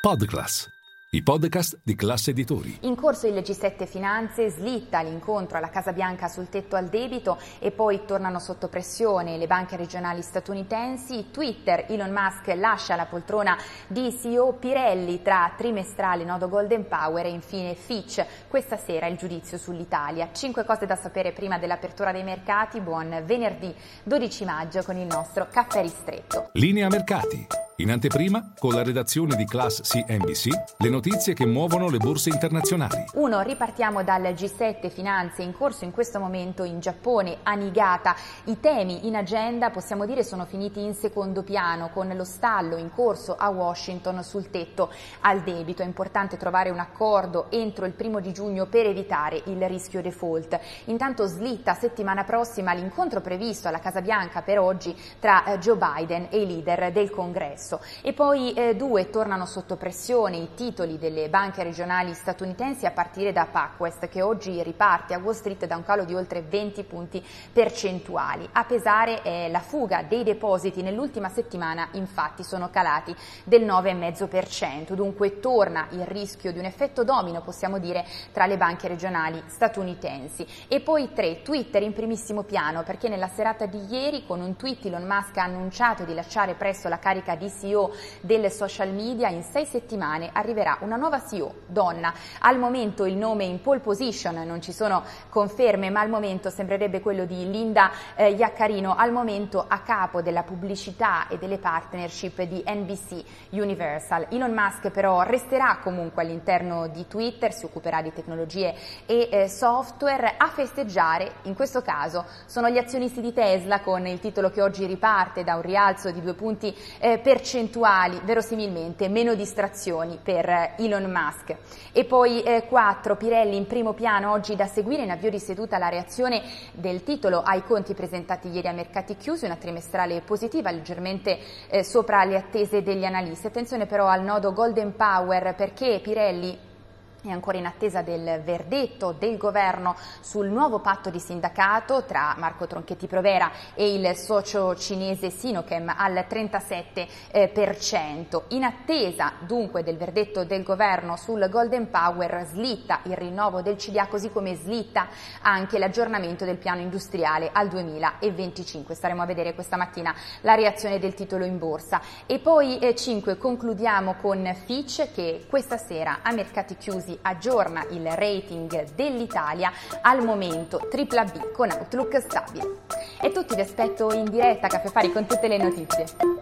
Podclass, i podcast di classe editori. In corso il G7 Finanze slitta l'incontro alla Casa Bianca sul tetto al debito e poi tornano sotto pressione le banche regionali statunitensi. Twitter, Elon Musk lascia la poltrona di CEO Pirelli tra trimestrale nodo Golden Power e infine Fitch. Questa sera il giudizio sull'Italia. Cinque cose da sapere prima dell'apertura dei mercati. Buon venerdì 12 maggio con il nostro caffè ristretto. Linea mercati. In anteprima, con la redazione di Class CNBC, le notizie che muovono le borse internazionali. 1. Ripartiamo dal G7 Finanze in corso in questo momento in Giappone, a Niigata. I temi in agenda possiamo dire sono finiti in secondo piano con lo stallo in corso a Washington sul tetto al debito. È importante trovare un accordo entro il primo di giugno per evitare il rischio default. Intanto slitta settimana prossima l'incontro previsto alla Casa Bianca per oggi tra eh, Joe Biden e i leader del Congresso successo. E poi eh, due tornano sotto pressione i titoli delle banche regionali statunitensi a partire da PacWest che oggi riparte a Wall Street da un calo di oltre 20 punti percentuali. A pesare è la fuga dei depositi nell'ultima settimana infatti sono calati del 9,5%, dunque torna il rischio di un effetto domino possiamo dire tra le banche regionali statunitensi. E poi tre, Twitter in primissimo piano perché nella serata di ieri con un tweet Elon Musk ha annunciato di lasciare presto la carica di CEO del social media, in sei settimane arriverà una nuova CEO, donna. Al momento il nome in pole position, non ci sono conferme, ma al momento sembrerebbe quello di Linda eh, Iaccarino, al momento a capo della pubblicità e delle partnership di NBC Universal. Elon Musk però resterà comunque all'interno di Twitter, si occuperà di tecnologie e eh, software. A festeggiare, in questo caso, sono gli azionisti di Tesla con il titolo che oggi riparte da un rialzo di due punti eh, percentuali percentuali, verosimilmente meno distrazioni per eh, Elon Musk. E poi eh, 4, Pirelli in primo piano, oggi da seguire in avvio di seduta la reazione del titolo ai conti presentati ieri a mercati chiusi, una trimestrale positiva, leggermente eh, sopra le attese degli analisti. Attenzione però al nodo Golden Power perché Pirelli è ancora in attesa del verdetto del governo sul nuovo patto di sindacato tra Marco Tronchetti Provera e il socio cinese Sinochem al 37%. Eh, in attesa dunque del verdetto del governo sul Golden Power slitta il rinnovo del CDA così come slitta anche l'aggiornamento del piano industriale al 2025. Staremo a vedere questa mattina la reazione del titolo in borsa. E poi eh, 5 concludiamo con Fitch che questa sera a mercati chiusi Moody's aggiorna il rating dell'Italia al momento BBB con outlook stabile. E tutti vi aspetto in diretta a Caffè Fari con tutte le notizie.